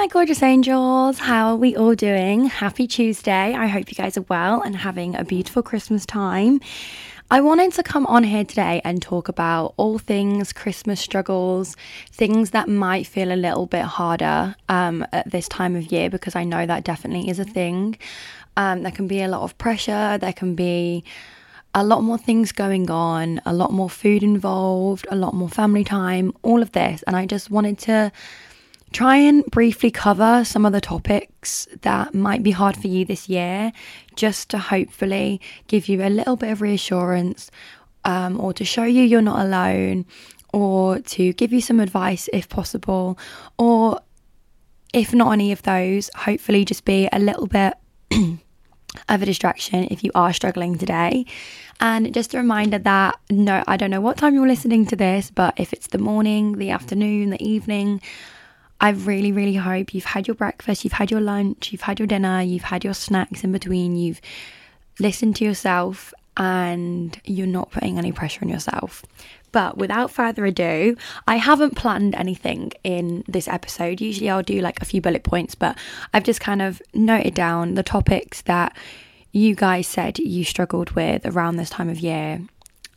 My gorgeous angels. How are we all doing? Happy Tuesday. I hope you guys are well and having a beautiful Christmas time. I wanted to come on here today and talk about all things Christmas struggles, things that might feel a little bit harder um, at this time of year, because I know that definitely is a thing. Um, there can be a lot of pressure, there can be a lot more things going on, a lot more food involved, a lot more family time, all of this. And I just wanted to try and briefly cover some of the topics that might be hard for you this year, just to hopefully give you a little bit of reassurance um, or to show you you're not alone or to give you some advice if possible, or if not any of those, hopefully just be a little bit. of a distraction if you are struggling today. And just a reminder that no, I don't know what time you're listening to this, but if it's the morning, the afternoon, the evening, I really, really hope you've had your breakfast, you've had your lunch, you've had your dinner, you've had your snacks in between, you've listened to yourself, and you're not putting any pressure on yourself. But without further ado, I haven't planned anything in this episode. Usually I'll do like a few bullet points, but I've just kind of noted down the topics that you guys said you struggled with around this time of year.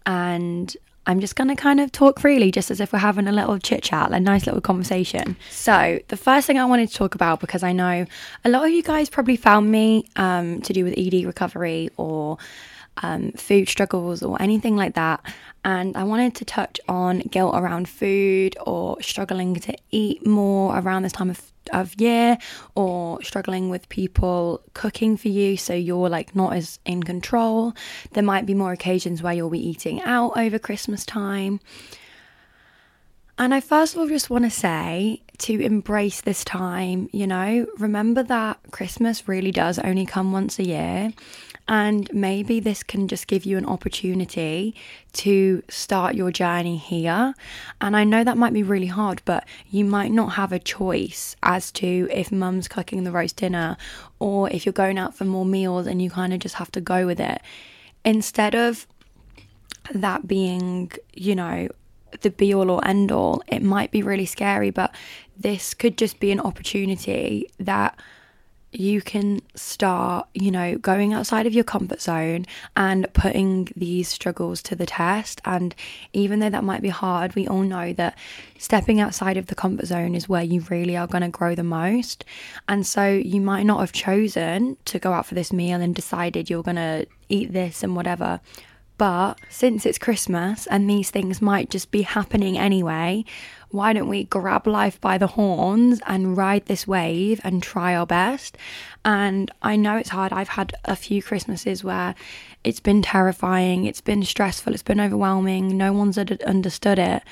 And I'm just going to kind of talk freely, just as if we're having a little chit chat, a nice little conversation. So, the first thing I wanted to talk about, because I know a lot of you guys probably found me um, to do with ED recovery or um, food struggles or anything like that. And I wanted to touch on guilt around food or struggling to eat more around this time of, of year or struggling with people cooking for you so you're like not as in control. There might be more occasions where you'll be eating out over Christmas time. And I first of all just want to say to embrace this time, you know, remember that Christmas really does only come once a year. And maybe this can just give you an opportunity to start your journey here. And I know that might be really hard, but you might not have a choice as to if mum's cooking the roast dinner or if you're going out for more meals and you kind of just have to go with it. Instead of that being, you know, the be all or end all, it might be really scary, but this could just be an opportunity that you can start, you know, going outside of your comfort zone and putting these struggles to the test. And even though that might be hard, we all know that stepping outside of the comfort zone is where you really are going to grow the most. And so you might not have chosen to go out for this meal and decided you're going to eat this and whatever. But since it's Christmas and these things might just be happening anyway, why don't we grab life by the horns and ride this wave and try our best? And I know it's hard. I've had a few Christmases where it's been terrifying, it's been stressful, it's been overwhelming, no one's understood it,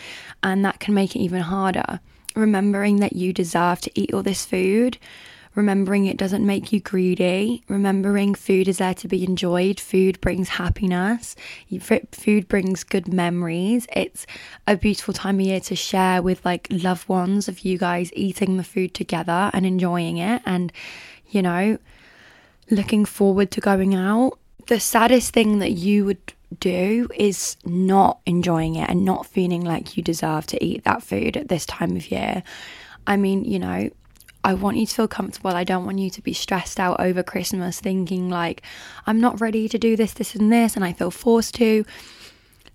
and that can make it even harder. Remembering that you deserve to eat all this food remembering it doesn't make you greedy, remembering food is there to be enjoyed, food brings happiness, food brings good memories. It's a beautiful time of year to share with like loved ones of you guys eating the food together and enjoying it and, you know, looking forward to going out. The saddest thing that you would do is not enjoying it and not feeling like you deserve to eat that food at this time of year. I mean, you know, I want you to feel comfortable. I don't want you to be stressed out over Christmas thinking like I'm not ready to do this, this, and this, and I feel forced to.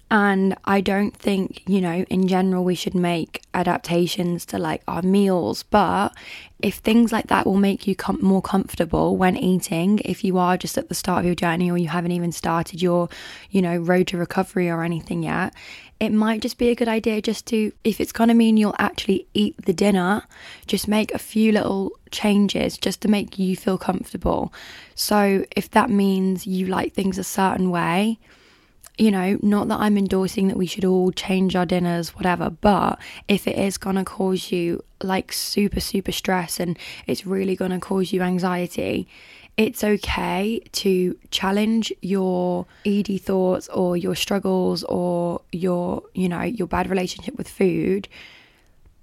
And I don't think, you know, in general, we should make adaptations to like our meals. But if things like that will make you com- more comfortable when eating, if you are just at the start of your journey or you haven't even started your, you know, road to recovery or anything yet, it might just be a good idea just to, if it's going to mean you'll actually eat the dinner, just make a few little changes just to make you feel comfortable. So if that means you like things a certain way, you know, not that I'm endorsing that we should all change our dinners, whatever, but if it is going to cause you like super, super stress and it's really going to cause you anxiety, it's okay to challenge your ED thoughts or your struggles or your, you know, your bad relationship with food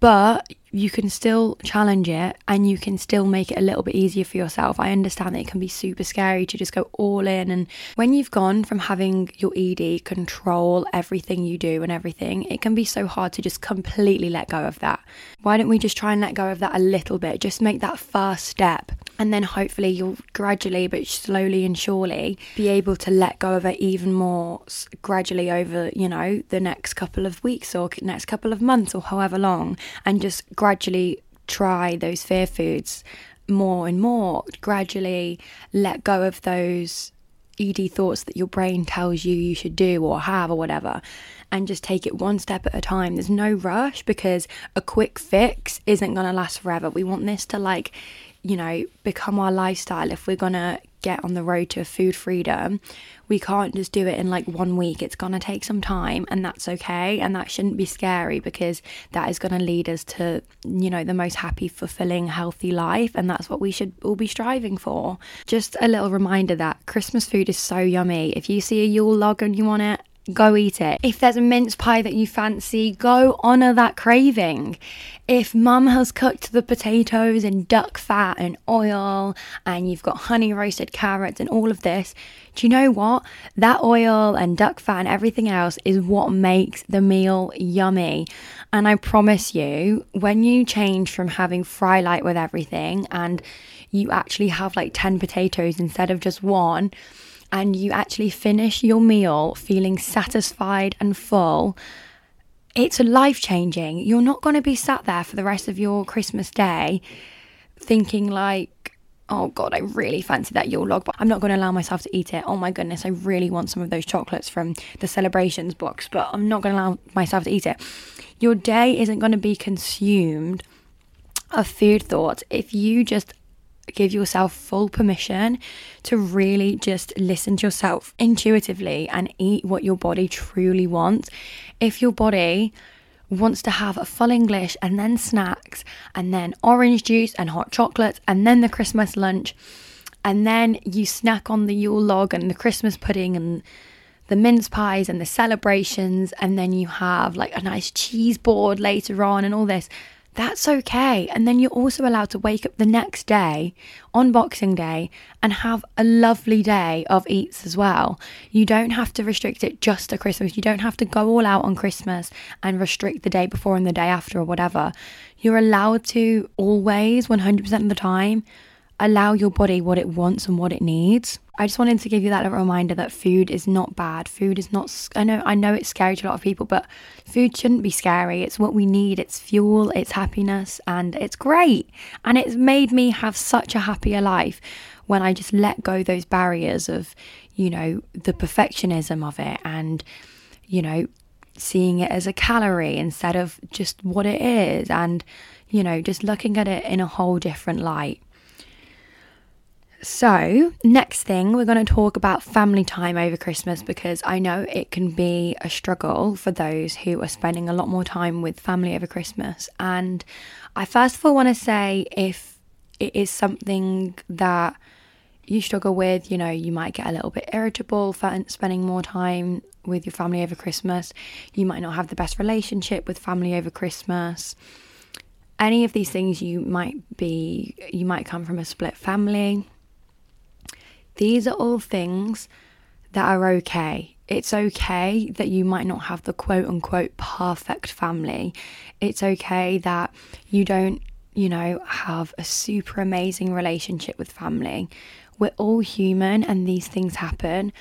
but you can still challenge it and you can still make it a little bit easier for yourself. I understand that it can be super scary to just go all in. And when you've gone from having your ED control everything you do and everything, it can be so hard to just completely let go of that. Why don't we just try and let go of that a little bit? Just make that first step and then hopefully you'll gradually but slowly and surely be able to let go of it even more gradually over you know the next couple of weeks or next couple of months or however long and just gradually try those fear foods more and more. Gradually let go of those ed thoughts that your brain tells you you should do or have or whatever and just take it one step at a time. There's no rush because a quick fix isn't going to last forever. We want this to like you know, become our lifestyle, if we're going to get on the road to food freedom, we can't just do it in like one week. It's going to take some time, and that's okay. And that shouldn't be scary because that is going to lead us to, you know, the most happy, fulfilling, healthy life. And that's what we should all be striving for. Just a little reminder that Christmas food is so yummy. If you see a Yule log and you want it, go eat it. If there's a mince pie that you fancy, go honour that craving. If mum has cooked the potatoes in duck fat and oil, and you've got honey roasted carrots and all of this, do you know what? That oil and duck fat and everything else is what makes the meal yummy. And I promise you, when you change from having fry light with everything and you actually have like 10 potatoes instead of just one, and you actually finish your meal feeling satisfied and full, it's life changing. You're not going to be sat there for the rest of your Christmas day thinking, like, oh God, I really fancy that Yule log, but I'm not going to allow myself to eat it. Oh my goodness, I really want some of those chocolates from the celebrations box, but I'm not going to allow myself to eat it. Your day isn't going to be consumed of food thoughts if you just give yourself full permission to really just listen to yourself intuitively and eat what your body truly wants. If your body wants to have a full English and then snacks and then orange juice and hot chocolate and then the Christmas lunch and then you snack on the Yule log and the Christmas pudding and the mince pies and the celebrations and then you have like a nice cheese board later on and all this that's okay. And then you're also allowed to wake up the next day on Boxing Day and have a lovely day of eats as well. You don't have to restrict it just to Christmas. You don't have to go all out on Christmas and restrict the day before and the day after or whatever. You're allowed to always, 100% of the time, allow your body what it wants and what it needs. I just wanted to give you that little reminder that food is not bad. Food is not I know I know it's scary to a lot of people, but food shouldn't be scary. It's what we need. It's fuel, it's happiness, and it's great. And it's made me have such a happier life when I just let go those barriers of, you know, the perfectionism of it and you know, seeing it as a calorie instead of just what it is and you know, just looking at it in a whole different light. So, next thing, we're going to talk about family time over Christmas because I know it can be a struggle for those who are spending a lot more time with family over Christmas. And I first of all want to say if it is something that you struggle with, you know, you might get a little bit irritable for spending more time with your family over Christmas. You might not have the best relationship with family over Christmas. Any of these things you might be, you might come from a split family these are all things that are okay. it's okay that you might not have the quote unquote perfect family. It's okay that you don't, you know, have a super amazing relationship with family. We're all human and these things happen.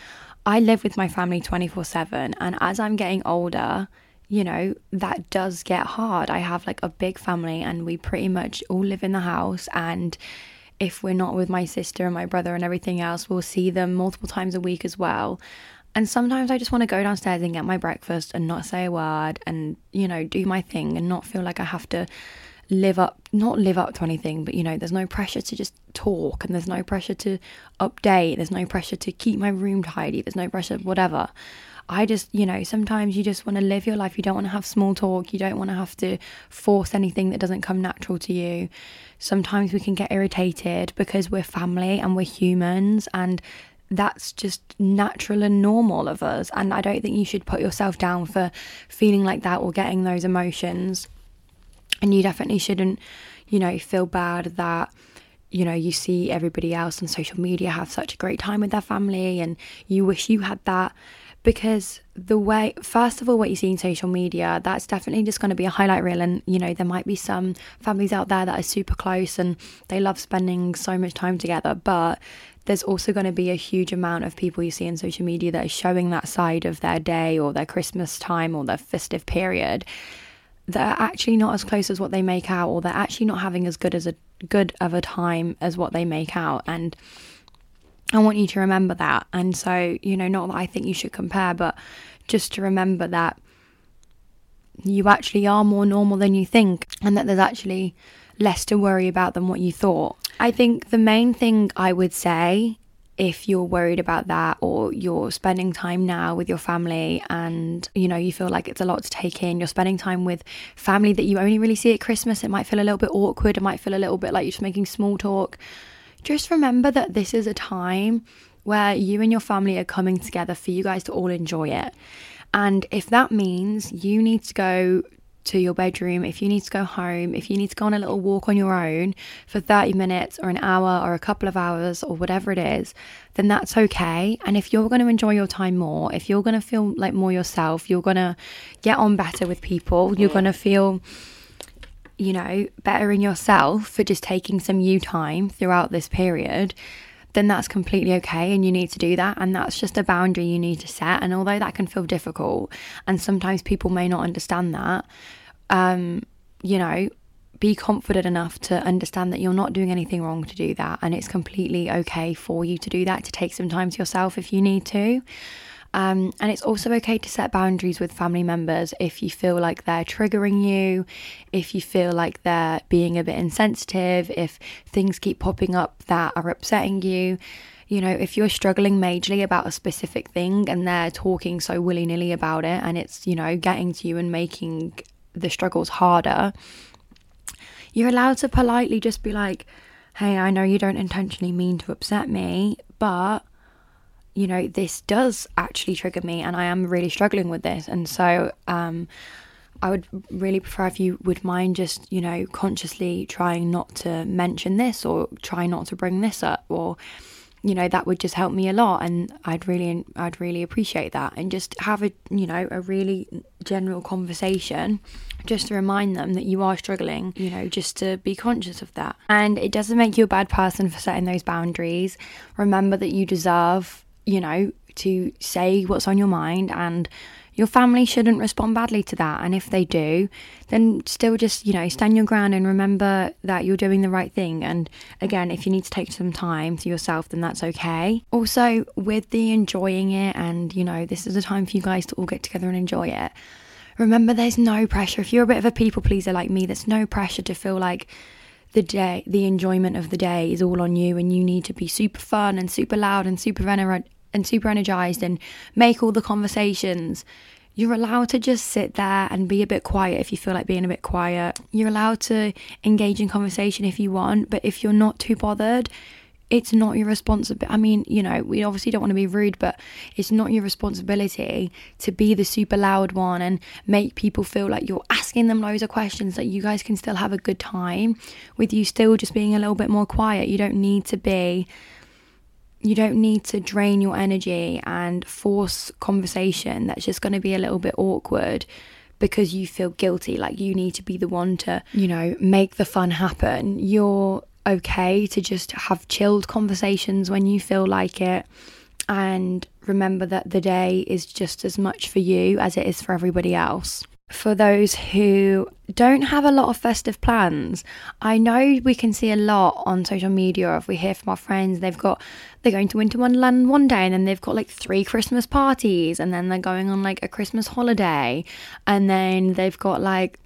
I live with my family 24 7, and as I'm getting older, you know, that does get hard. I have like a big family, and we pretty much all live in the house. And if we're not with my sister and my brother and everything else, we'll see them multiple times a week as well. And sometimes I just want to go downstairs and get my breakfast and not say a word and, you know, do my thing and not feel like I have to live up, not live up to anything, but, you know, there's no pressure to just talk and there's no pressure to update. There's no pressure to keep my room tidy. There's no pressure, whatever. I just, you know, sometimes you just want to live your life. You don't want to have small talk. You don't want to have to force anything that doesn't come natural to you. Sometimes we can get irritated because we're family and we're humans and that's just natural and normal of us. And I don't think you should put yourself down for feeling like that or getting those emotions. And you definitely shouldn't, you know, feel bad that, you know, you see everybody else on social media have such a great time with their family and you wish you had that. Because the way, first of all, what you see in social media, that's definitely just going to be a highlight reel. And, you know, there might be some families out there that are super close and they love spending so much time together. But there's also going to be a huge amount of people you see in social media that are showing that side of their day or their Christmas time or their festive period that are actually not as close as what they make out or they're actually not having as good as a good of a time as what they make out and I want you to remember that. And so you know not that I think you should compare but just to remember that you actually are more normal than you think and that there's actually less to worry about than what you thought. I think the main thing I would say if you're worried about that or you're spending time now with your family and you know you feel like it's a lot to take in you're spending time with family that you only really see at christmas it might feel a little bit awkward it might feel a little bit like you're just making small talk just remember that this is a time where you and your family are coming together for you guys to all enjoy it and if that means you need to go to your bedroom, if you need to go home, if you need to go on a little walk on your own for 30 minutes or an hour or a couple of hours or whatever it is, then that's okay. And if you're going to enjoy your time more, if you're going to feel like more yourself, you're going to get on better with people, you're going to feel you know, better in yourself for just taking some you time throughout this period, then that's completely okay and you need to do that. And that's just a boundary you need to set. And although that can feel difficult, and sometimes people may not understand that, um, you know, be confident enough to understand that you're not doing anything wrong to do that. And it's completely okay for you to do that, to take some time to yourself if you need to. Um, and it's also okay to set boundaries with family members if you feel like they're triggering you, if you feel like they're being a bit insensitive, if things keep popping up that are upsetting you. You know, if you're struggling majorly about a specific thing and they're talking so willy nilly about it and it's, you know, getting to you and making the struggles harder, you're allowed to politely just be like, hey, I know you don't intentionally mean to upset me, but you know, this does actually trigger me and I am really struggling with this. And so, um, I would really prefer if you would mind just, you know, consciously trying not to mention this or try not to bring this up or, you know, that would just help me a lot. And I'd really, I'd really appreciate that. And just have a, you know, a really general conversation just to remind them that you are struggling, you know, just to be conscious of that. And it doesn't make you a bad person for setting those boundaries. Remember that you deserve you know, to say what's on your mind and your family shouldn't respond badly to that. And if they do, then still just, you know, stand your ground and remember that you're doing the right thing. And again, if you need to take some time to yourself, then that's okay. Also, with the enjoying it, and, you know, this is a time for you guys to all get together and enjoy it. Remember, there's no pressure. If you're a bit of a people pleaser like me, there's no pressure to feel like the day, the enjoyment of the day is all on you, and you need to be super fun and super loud and super ener- and super energized and make all the conversations. You're allowed to just sit there and be a bit quiet if you feel like being a bit quiet. You're allowed to engage in conversation if you want, but if you're not too bothered, it's not your responsibility. I mean, you know, we obviously don't want to be rude, but it's not your responsibility to be the super loud one and make people feel like you're asking them loads of questions that you guys can still have a good time with you still just being a little bit more quiet. You don't need to be you don't need to drain your energy and force conversation that's just going to be a little bit awkward because you feel guilty like you need to be the one to you know make the fun happen you're okay to just have chilled conversations when you feel like it and remember that the day is just as much for you as it is for everybody else for those who don't have a lot of festive plans. I know we can see a lot on social media if we hear from our friends they've got they're going to Winter Wonderland one day and then they've got like three Christmas parties and then they're going on like a Christmas holiday and then they've got like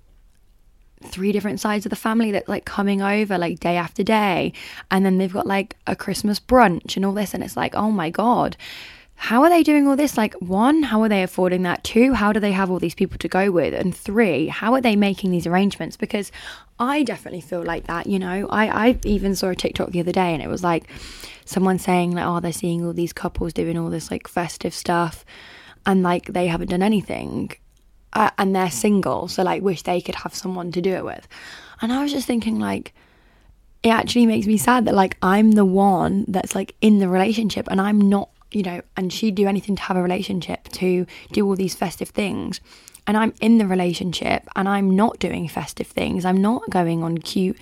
three different sides of the family that like coming over like day after day and then they've got like a Christmas brunch and all this and it's like oh my god how are they doing all this? Like, one, how are they affording that? Two, how do they have all these people to go with? And three, how are they making these arrangements? Because I definitely feel like that, you know. I, I even saw a TikTok the other day and it was like someone saying, like, oh, they're seeing all these couples doing all this like festive stuff and like they haven't done anything. Uh, and they're single, so like, wish they could have someone to do it with. And I was just thinking, like, it actually makes me sad that like I'm the one that's like in the relationship and I'm not you know, and she'd do anything to have a relationship, to do all these festive things. And I'm in the relationship and I'm not doing festive things. I'm not going on cute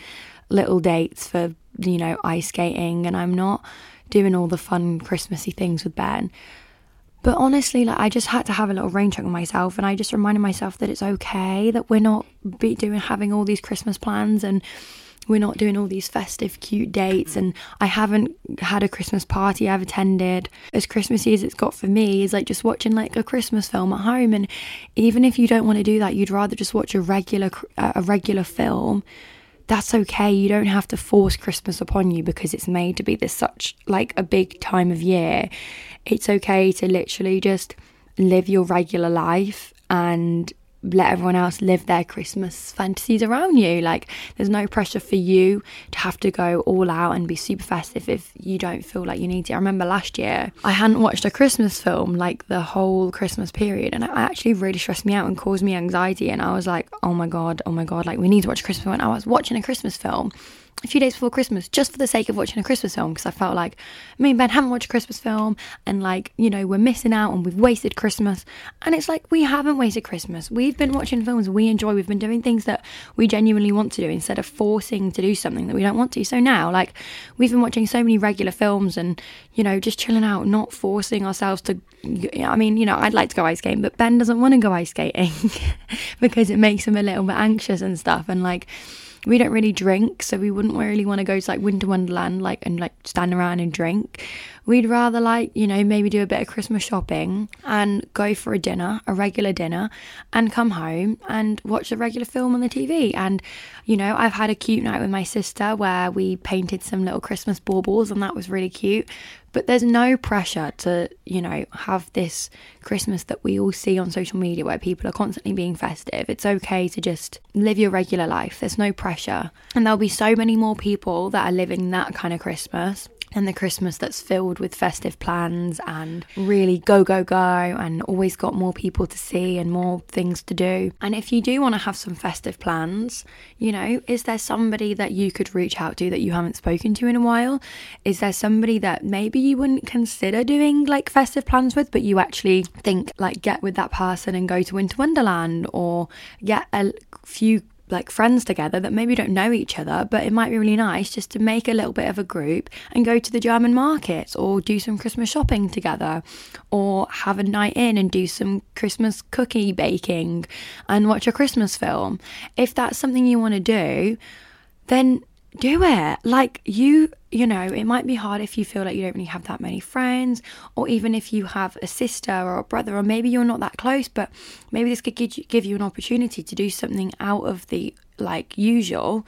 little dates for, you know, ice skating and I'm not doing all the fun Christmassy things with Ben. But honestly, like I just had to have a little rain check on myself, and I just reminded myself that it's okay that we're not be doing having all these Christmas plans and we're not doing all these festive, cute dates, and I haven't had a Christmas party I've attended. As Christmassy as it's got for me is like just watching like a Christmas film at home, and even if you don't want to do that, you'd rather just watch a regular a regular film. That's okay. You don't have to force Christmas upon you because it's made to be this such like a big time of year. It's okay to literally just live your regular life and let everyone else live their Christmas fantasies around you. Like, there's no pressure for you to have to go all out and be super festive if you don't feel like you need to. I remember last year, I hadn't watched a Christmas film like the whole Christmas period, and it actually really stressed me out and caused me anxiety. And I was like, oh my God, oh my God, like, we need to watch Christmas film. And I was watching a Christmas film a few days before Christmas just for the sake of watching a Christmas film because I felt like me and Ben haven't watched a Christmas film and like, you know, we're missing out and we've wasted Christmas. And it's like, we haven't wasted Christmas. We've been watching films we enjoy. We've been doing things that we genuinely want to do instead of forcing to do something that we don't want to. So now, like, we've been watching so many regular films and, you know, just chilling out, not forcing ourselves to. I mean, you know, I'd like to go ice skating, but Ben doesn't want to go ice skating because it makes him a little bit anxious and stuff. And like, we don't really drink, so we wouldn't really want to go to like Winter Wonderland, like and like stand around and drink. We'd rather like you know maybe do a bit of Christmas shopping and go for a dinner, a regular dinner, and come home and watch a regular film on the TV. And you know I've had a cute night with my sister where we painted some little Christmas baubles, and that was really cute. But there's no pressure to, you know, have this Christmas that we all see on social media where people are constantly being festive. It's okay to just live your regular life. There's no pressure. And there'll be so many more people that are living that kind of Christmas and the Christmas that's filled with festive plans and really go, go, go, and always got more people to see and more things to do. And if you do want to have some festive plans, you know, is there somebody that you could reach out to that you haven't spoken to in a while? Is there somebody that maybe you wouldn't consider doing like festive plans with, but you actually think like get with that person and go to Winter Wonderland or get a few like friends together that maybe don't know each other, but it might be really nice just to make a little bit of a group and go to the German markets or do some Christmas shopping together or have a night in and do some Christmas cookie baking and watch a Christmas film. If that's something you want to do, then do it. Like you, you know, it might be hard if you feel like you don't really have that many friends, or even if you have a sister or a brother, or maybe you're not that close, but maybe this could give you, give you an opportunity to do something out of the like usual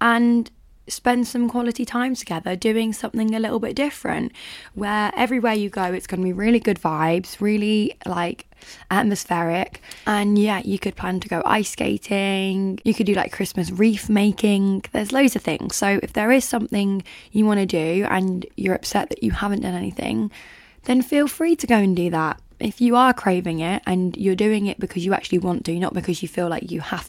and spend some quality time together doing something a little bit different where everywhere you go it's going to be really good vibes really like atmospheric. And yeah you could plan to go ice skating you could do like christmas wreath making there's loads of things. So if there is something you want to do and you're upset that you haven't done anything then feel free to go and do that. If you are craving it and you're doing it because you actually want to not because you feel like you have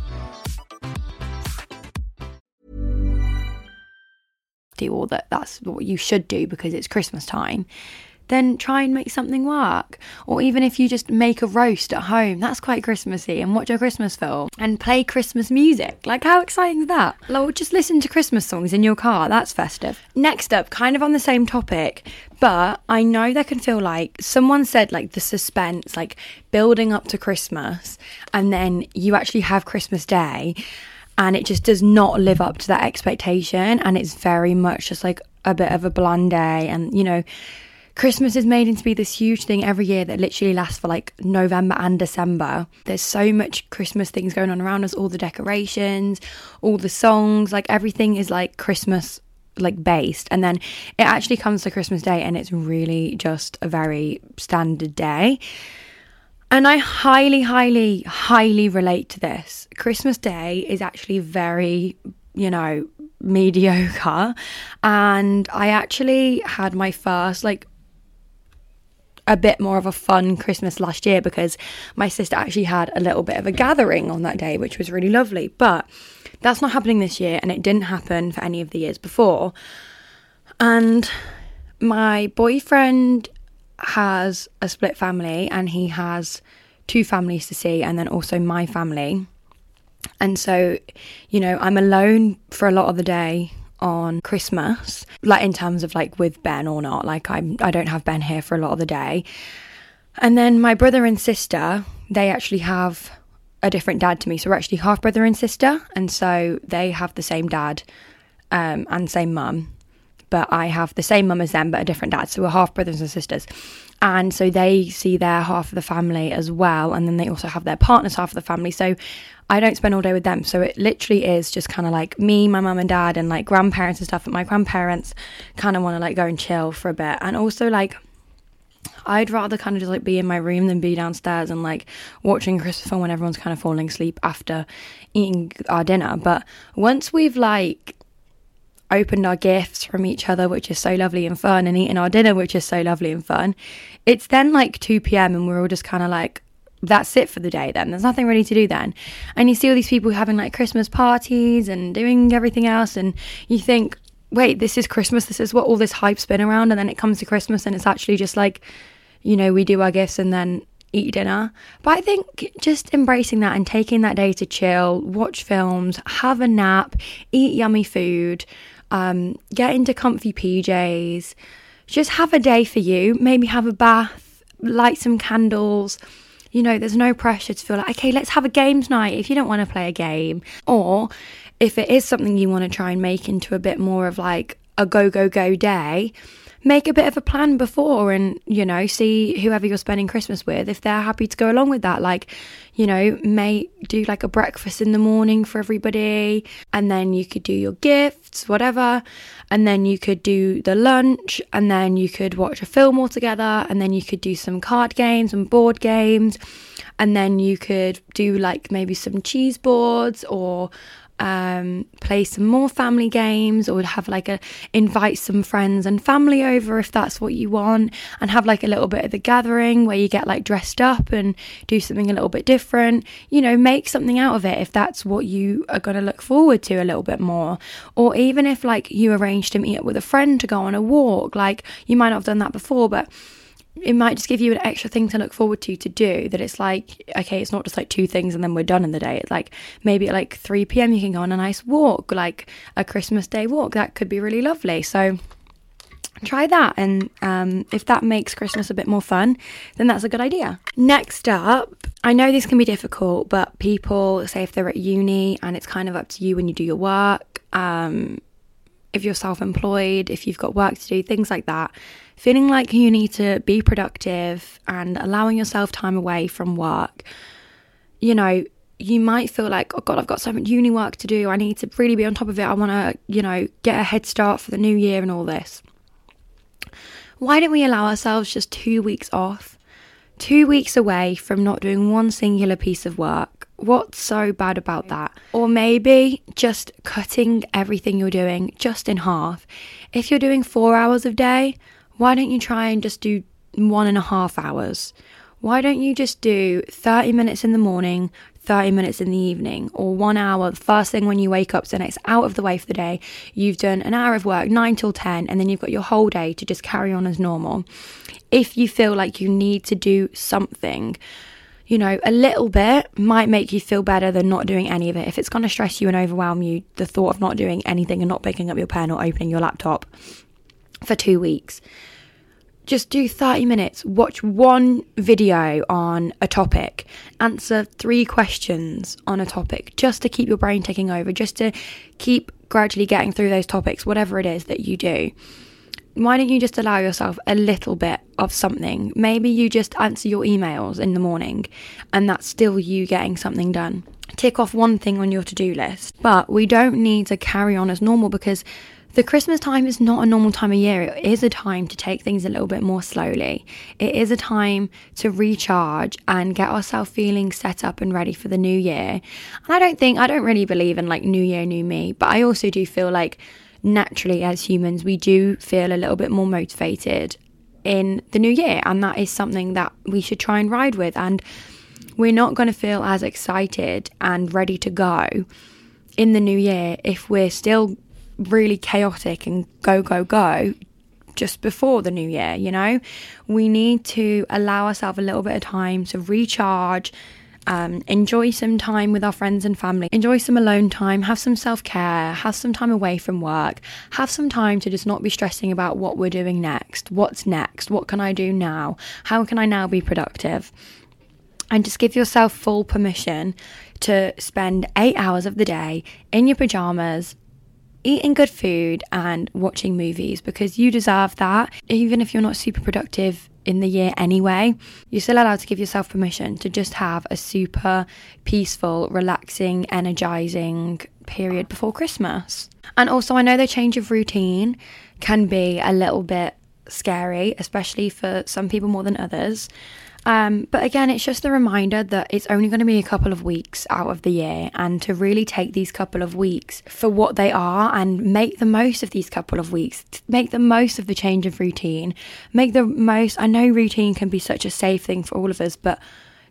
Or that that's what you should do because it's Christmas time, then try and make something work. Or even if you just make a roast at home, that's quite Christmassy, and watch a Christmas film and play Christmas music. Like, how exciting is that? Like, just listen to Christmas songs in your car, that's festive. Next up, kind of on the same topic, but I know that can feel like someone said, like, the suspense, like building up to Christmas, and then you actually have Christmas Day and it just does not live up to that expectation and it's very much just like a bit of a bland day and you know Christmas is made into be this huge thing every year that literally lasts for like November and December. There's so much Christmas things going on around us, all the decorations, all the songs, like everything is like Christmas like based and then it actually comes to Christmas Day and it's really just a very standard day. And I highly, highly, highly relate to this. Christmas Day is actually very, you know, mediocre. And I actually had my first, like, a bit more of a fun Christmas last year because my sister actually had a little bit of a gathering on that day, which was really lovely. But that's not happening this year, and it didn't happen for any of the years before. And my boyfriend has a split family and he has two families to see and then also my family. And so, you know, I'm alone for a lot of the day on Christmas, like in terms of like with Ben or not. Like I'm I don't have Ben here for a lot of the day. And then my brother and sister, they actually have a different dad to me. So we're actually half brother and sister, and so they have the same dad um, and same mum but I have the same mum as them, but a different dad. So we're half brothers and sisters. And so they see their half of the family as well. And then they also have their partner's half of the family. So I don't spend all day with them. So it literally is just kind of like me, my mum and dad, and like grandparents and stuff. But my grandparents kind of want to like go and chill for a bit. And also, like, I'd rather kind of just like be in my room than be downstairs and like watching film when everyone's kind of falling asleep after eating our dinner. But once we've like opened our gifts from each other, which is so lovely and fun, and eaten our dinner, which is so lovely and fun. It's then like 2 p.m. and we're all just kind of like, that's it for the day then. There's nothing really to do then. And you see all these people having like Christmas parties and doing everything else, and you think, wait, this is Christmas. This is what all this hype's been around. And then it comes to Christmas and it's actually just like, you know, we do our gifts and then eat dinner. But I think just embracing that and taking that day to chill, watch films, have a nap, eat yummy food, um, get into comfy PJs, just have a day for you, maybe have a bath, light some candles. You know, there's no pressure to feel like, okay, let's have a games night if you don't want to play a game. Or if it is something you want to try and make into a bit more of like a go, go, go day, make a bit of a plan before and, you know, see whoever you're spending Christmas with if they're happy to go along with that. Like, you know, may do like a breakfast in the morning for everybody, and then you could do your gifts, whatever, and then you could do the lunch, and then you could watch a film all together, and then you could do some card games and board games, and then you could do like maybe some cheese boards or um, play some more family games or have like a invite some friends and family over if that's what you want and have like a little bit of the gathering where you get like dressed up and do something a little bit different. You know make something out of it if that's what you are going to look forward to a little bit more. Or even if like you arrange to meet up with a friend to go on a walk like you might not have done that before but it might just give you an extra thing to look forward to to do that it's like okay it's not just like two things and then we're done in the day. It's like maybe at like 3 p.m you can go on a nice walk like a christmas day walk. That could be really lovely. So try that. And um, if that makes christmas a bit more fun then that's a good idea. Next up i know this can be difficult but people say if they're at uni and it's kind of up to you when you do your work um, if you're self employed, if you've got work to do, things like that, feeling like you need to be productive and allowing yourself time away from work, you know, you might feel like, oh God, I've got so much uni work to do. I need to really be on top of it. I want to, you know, get a head start for the new year and all this. Why don't we allow ourselves just two weeks off? Two weeks away from not doing one singular piece of work What's so bad about that? Or maybe just cutting everything you're doing just in half. If you're doing four hours a day, why don't you try and just do one and a half hours? Why don't you just do 30 minutes in the morning, 30 minutes in the evening, or one hour the first thing when you wake up, so it's out of the way for the day. You've done an hour of work, 9 till 10, and then you've got your whole day to just carry on as normal. If you feel like you need to do something, you know, a little bit might make you feel better than not doing any of it. If it's going to stress you and overwhelm you, the thought of not doing anything and not picking up your pen or opening your laptop for two weeks, just do 30 minutes, watch one video on a topic, answer three questions on a topic just to keep your brain ticking over, just to keep gradually getting through those topics, whatever it is that you do why don't you just allow yourself a little bit of something? Maybe you just answer your emails in the morning and that's still you getting something done. Tick off one thing on your to do list, but we don't need to carry on as normal because the Christmas time is not a normal time of year. It is a time to take things a little bit more slowly. It is a time to recharge and get ourselves feeling set up and ready for the new year. And I don't think, I don't really believe in like new year, new me, but I also do feel like naturally as humans, we do feel a little bit more motivated in the new year. And that is something that we should try and ride with. And we're not going to feel as excited and ready to go in the new year if we're still really chaotic and go, go, go just before the new year, you know? We need to allow ourselves a little bit of time to recharge um, enjoy some time with our friends and family, enjoy some alone time, have some self care, have some time away from work, have some time to just not be stressing about what we're doing next. What's next? What can I do now? How can I now be productive? And just give yourself full permission to spend eight hours of the day in your pajamas, eating good food and watching movies because you deserve that. Even if you're not super productive in the year anyway, you're still allowed to give yourself permission to just have a super peaceful, relaxing, energizing period before Christmas. And also, I know the change of routine can be a little bit scary, especially for some people more than others. Um, but again, it's just a reminder that it's only going to be a couple of weeks out of the year and to really take these couple of weeks for what they are and make the most of these couple of weeks. Make the most of the change of routine. Make the most. I know routine can be such a safe thing for all of us, but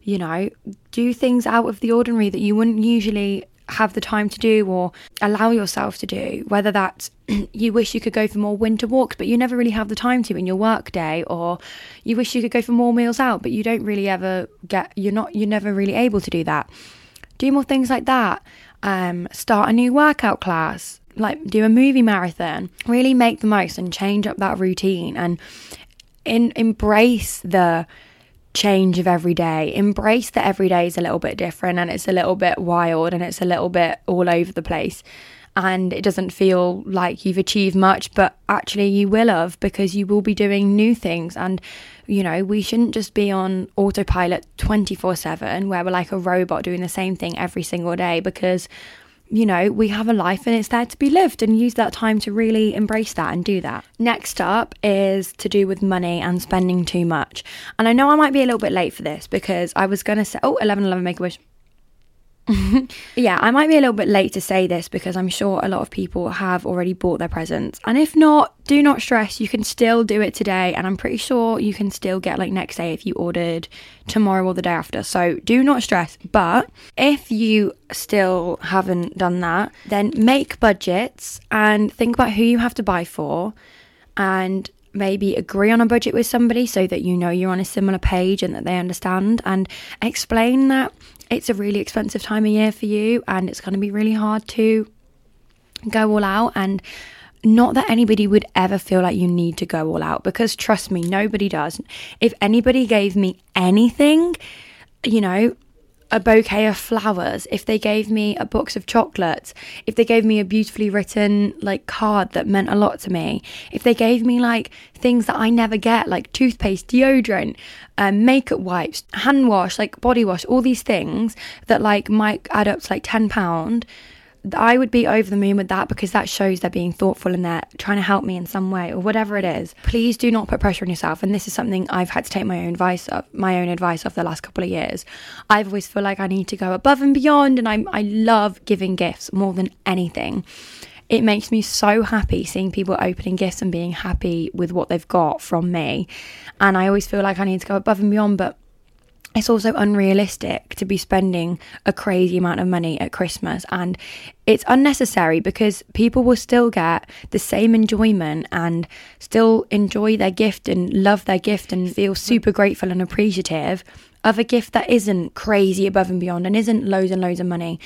you know, do things out of the ordinary that you wouldn't usually have the time to do or allow yourself to do. Whether that's you wish you could go for more winter walks, but you never really have the time to in your work day, or you wish you could go for more meals out, but you don't really ever get, you're not, you're never really able to do that. Do more things like that. Um, start a new workout class, like do a movie marathon. Really make the most and change up that routine and in, embrace the change of every day. Embrace that every day is a little bit different and it's a little bit wild and it's a little bit all over the place. And it doesn't feel like you've achieved much, but actually you will have because you will be doing new things. And, you know, we shouldn't just be on autopilot 24 7 where we're like a robot doing the same thing every single day because you know, we have a life and it's there to be lived and use that time to really embrace that and do that. Next up is to do with money and spending too much. And I know I might be a little bit late for this because I was going to say, oh, 11 11 make a wish. yeah, I might be a little bit late to say this because I'm sure a lot of people have already bought their presents. And if not, do not stress. You can still do it today. And I'm pretty sure you can still get like next day if you ordered tomorrow or the day after. So do not stress. But if you still haven't done that, then make budgets and think about who you have to buy for and maybe agree on a budget with somebody so that you know you're on a similar page and that they understand and explain that it's a really expensive time of year for you and it's going to be really hard to go all out and not that anybody would ever feel like you need to go all out because trust me nobody does. If anybody gave me anything you know a bouquet of flowers, if they gave me a box of chocolates, if they gave me a beautifully written like card that meant a lot to me, if they gave me like things that I never get, like toothpaste, deodorant, um, makeup wipes, hand wash, like body wash, all these things that like might add up to like ten pound I would be over the moon with that because that shows they're being thoughtful and they're trying to help me in some way or whatever it is. Please do not put pressure on yourself. And this is something I've had to take my own advice of, my own advice of the last couple of years. I've always feel like I need to go above and beyond, and I I love giving gifts more than anything. It makes me so happy seeing people opening gifts and being happy with what they've got from me. And I always feel like I need to go above and beyond, but it's also unrealistic to be spending a crazy amount of money at Christmas and it's unnecessary because people will still get the same enjoyment and still enjoy their gift and love their gift and feel super grateful and appreciative of a gift that isn't crazy above and beyond and isn't loads and loads of money.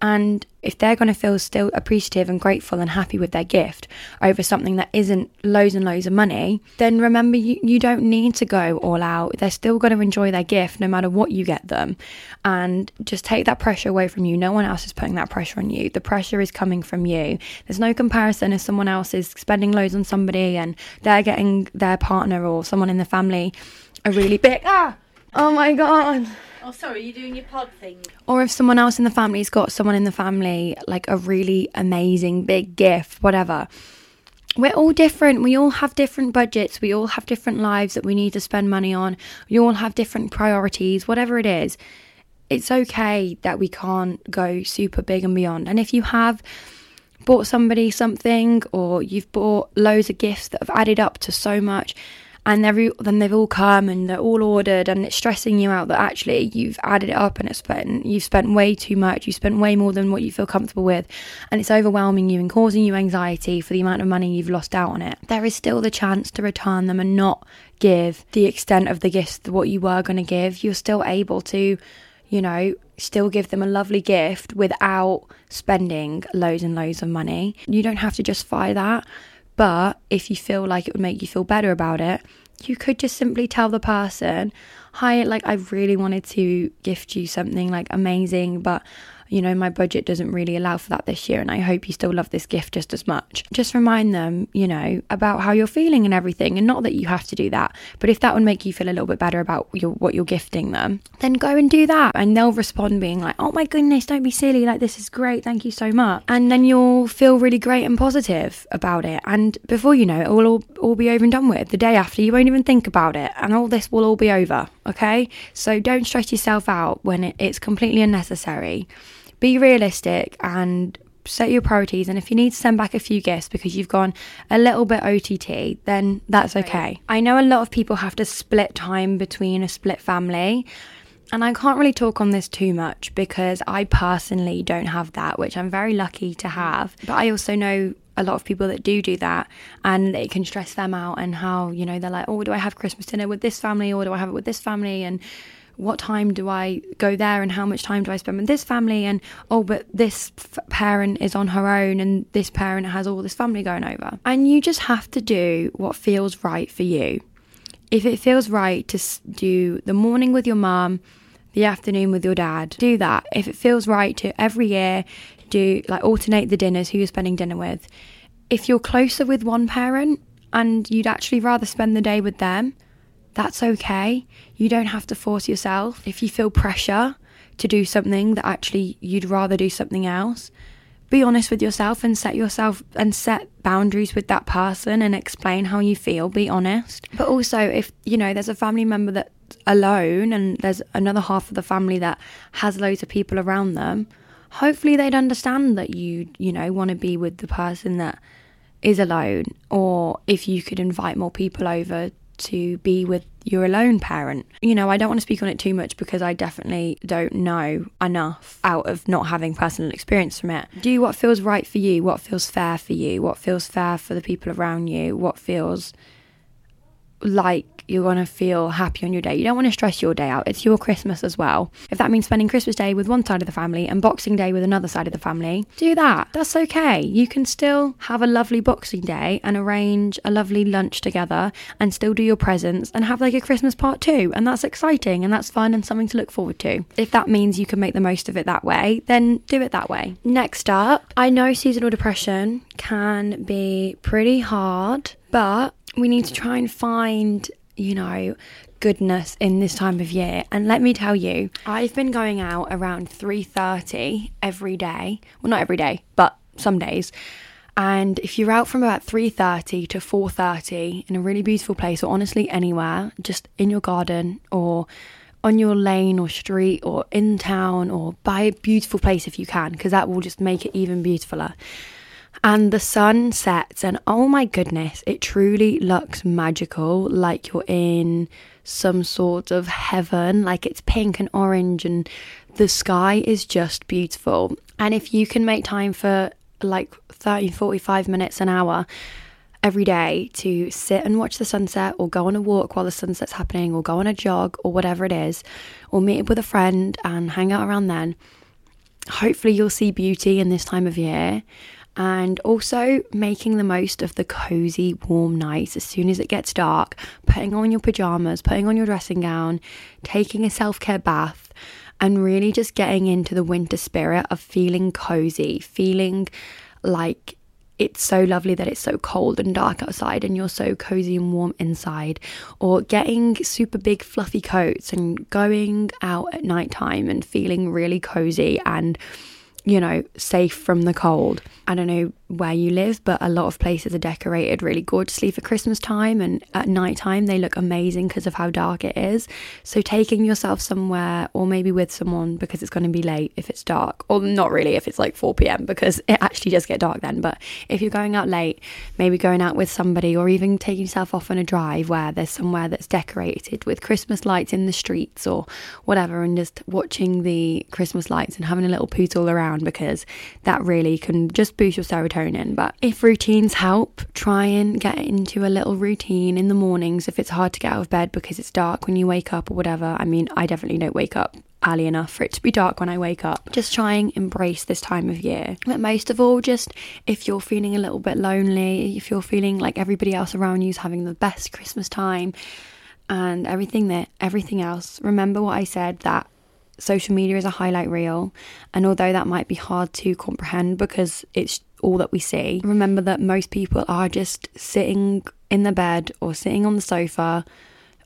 And if they're going to feel still appreciative and grateful and happy with their gift over something that isn't loads and loads of money, then remember you, you don't need to go all out. They're still going to enjoy their gift no matter what you get them. And just take that pressure away from you. No one else is putting that pressure on you. The pressure is coming from you. There's no comparison if someone else is spending loads on somebody and they're getting their partner or someone in the family a really big ah Oh my god. Oh, sorry, you're doing your pod thing. Or if someone else in the family's got someone in the family like a really amazing big gift, whatever. We're all different. We all have different budgets. We all have different lives that we need to spend money on. We all have different priorities, whatever it is. It's okay that we can't go super big and beyond. And if you have bought somebody something or you've bought loads of gifts that have added up to so much, and they're, then they've all come and they're all ordered and it's stressing you out that actually you've added it up and it's spent you've spent way too much you've spent way more than what you feel comfortable with and it's overwhelming you and causing you anxiety for the amount of money you've lost out on it. There is still the chance to return them and not give the extent of the gifts what you were going to give. You're still able to you know still give them a lovely gift without spending loads and loads of money. You don't have to justify that but if you feel like it would make you feel better about it, you could just simply tell the person, Hi, like I really wanted to gift you something like amazing, but you know, my budget doesn't really allow for that this year, and I hope you still love this gift just as much. Just remind them, you know, about how you're feeling and everything, and not that you have to do that, but if that would make you feel a little bit better about your, what you're gifting them, then go and do that, and they'll respond being like, "Oh my goodness, don't be silly! Like this is great, thank you so much," and then you'll feel really great and positive about it, and before you know it, it will all, all be over and done with. The day after, you won't even think about it, and all this will all be over. Okay, so don't stress yourself out when it, it's completely unnecessary be realistic and set your priorities and if you need to send back a few gifts because you've gone a little bit OTT then that's okay. Right. I know a lot of people have to split time between a split family and I can't really talk on this too much because I personally don't have that which I'm very lucky to have but I also know a lot of people that do do that and it can stress them out and how you know they're like oh do I have Christmas dinner with this family or do I have it with this family and what time do I go there and how much time do I spend with this family? And oh, but this f- parent is on her own and this parent has all this family going over. And you just have to do what feels right for you. If it feels right to do the morning with your mum, the afternoon with your dad, do that. If it feels right to every year do like alternate the dinners, who you're spending dinner with. If you're closer with one parent and you'd actually rather spend the day with them, that's okay. You don't have to force yourself. If you feel pressure to do something that actually you'd rather do something else, be honest with yourself and set yourself and set boundaries with that person and explain how you feel. Be honest. But also, if you know there's a family member that's alone and there's another half of the family that has loads of people around them, hopefully they'd understand that you, you know, want to be with the person that is alone or if you could invite more people over to be with your alone parent. You know, I don't want to speak on it too much because I definitely don't know enough out of not having personal experience from it. Do what feels right for you, what feels fair for you, what feels fair for the people around you, what feels like you're going to feel happy on your day. You don't want to stress your day out. It's your Christmas as well. If that means spending Christmas Day with one side of the family and Boxing Day with another side of the family, do that. That's okay. You can still have a lovely Boxing Day and arrange a lovely lunch together and still do your presents and have like a Christmas part too. And that's exciting and that's fun and something to look forward to. If that means you can make the most of it that way, then do it that way. Next up, I know seasonal depression can be pretty hard, but we need to try and find you know, goodness in this time of year. And let me tell you, I've been going out around 3:30 every day. Well, not every day, but some days. And if you're out from about 3:30 to 4:30 in a really beautiful place or honestly anywhere, just in your garden or on your lane or street or in town or by a beautiful place if you can because that will just make it even beautifuler and the sun sets and oh my goodness it truly looks magical like you're in some sort of heaven like it's pink and orange and the sky is just beautiful. And if you can make time for like 30 45 minutes an hour every day to sit and watch the sunset or go on a walk while the sunset's happening or go on a jog or whatever it is or meet up with a friend and hang out around then hopefully you'll see beauty in this time of year and also making the most of the cozy, warm nights as soon as it gets dark, putting on your pajamas, putting on your dressing gown, taking a self care bath, and really just getting into the winter spirit of feeling cozy, feeling like it's so lovely that it's so cold and dark outside and you're so cozy and warm inside or getting super big fluffy coats and going out at night time and feeling really cozy and you know, safe from the cold. I don't know where you live, but a lot of places are decorated really gorgeously for Christmas time, and at night time they look amazing because of how dark it is. So, taking yourself somewhere, or maybe with someone because it's going to be late if it's dark, or not really if it's like 4 pm because it actually does get dark then. But if you're going out late, maybe going out with somebody, or even taking yourself off on a drive where there's somewhere that's decorated with Christmas lights in the streets or whatever, and just watching the Christmas lights and having a little pootle around because that really can just boost your serotonin serotonin. But if routines help, try and get into a little routine in the mornings if it's hard to get out of bed because it's dark when you wake up or whatever. I mean, I definitely don't wake up early enough for it to be dark when I wake up. Just try and embrace this time of year. But most of all, just if you're feeling a little bit lonely, if you're feeling like everybody else around you is having the best Christmas time and everything that everything else, remember what I said that social media is a highlight reel. And although that might be hard to comprehend because it's all that we see. Remember that most people are just sitting in the bed or sitting on the sofa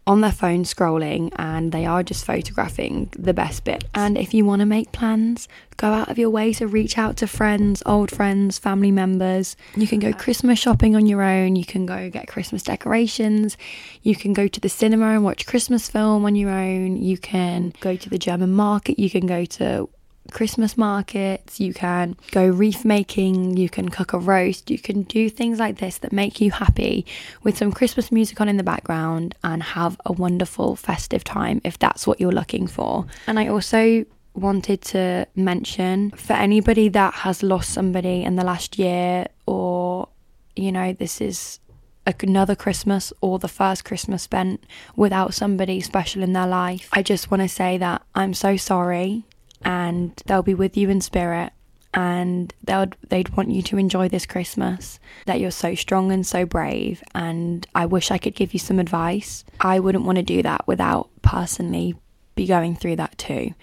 on their phone scrolling and they are just photographing the best bit. And if you want to make plans, go out of your way to reach out to friends, old friends, family members. You can go Christmas shopping on your own, you can go get Christmas decorations, you can go to the cinema and watch Christmas film on your own, you can go to the German market, you can go to Christmas markets, you can go wreath making, you can cook a roast, you can do things like this that make you happy with some Christmas music on in the background and have a wonderful festive time if that's what you're looking for. And I also wanted to mention for anybody that has lost somebody in the last year or you know this is another Christmas or the first Christmas spent without somebody special in their life. I just want to say that I'm so sorry and they'll be with you in spirit and they'd they'd want you to enjoy this Christmas that you're so strong and so brave and I wish I could give you some advice. I wouldn't want to do that without personally be going through that too.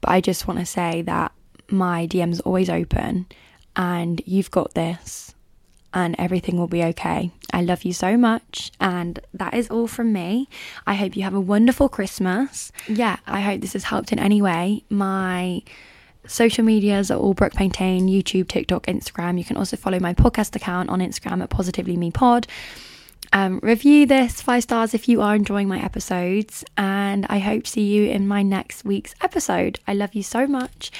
But I just want to say that my DM's always open and you've got this and everything will be okay. I love you so much. And that is all from me. I hope you have a wonderful Christmas. Yeah, I hope this has helped in any way. My social medias are all Brooke Paintain, YouTube, TikTok, Instagram. You can also follow my podcast account on Instagram at Positively Me Pod. Um, review this five stars if you are enjoying my episodes, and I hope to see you in my next week's episode. I love you so much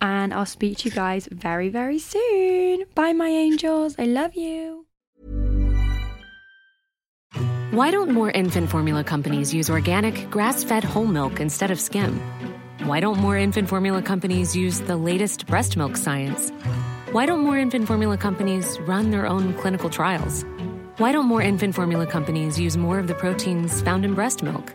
and I'll speak to you guys very, very soon. Bye, my angels. I love you. Why don't more infant formula companies use organic, grass fed whole milk instead of skim? Why don't more infant formula companies use the latest breast milk science? Why don't more infant formula companies run their own clinical trials? Why don't more infant formula companies use more of the proteins found in breast milk?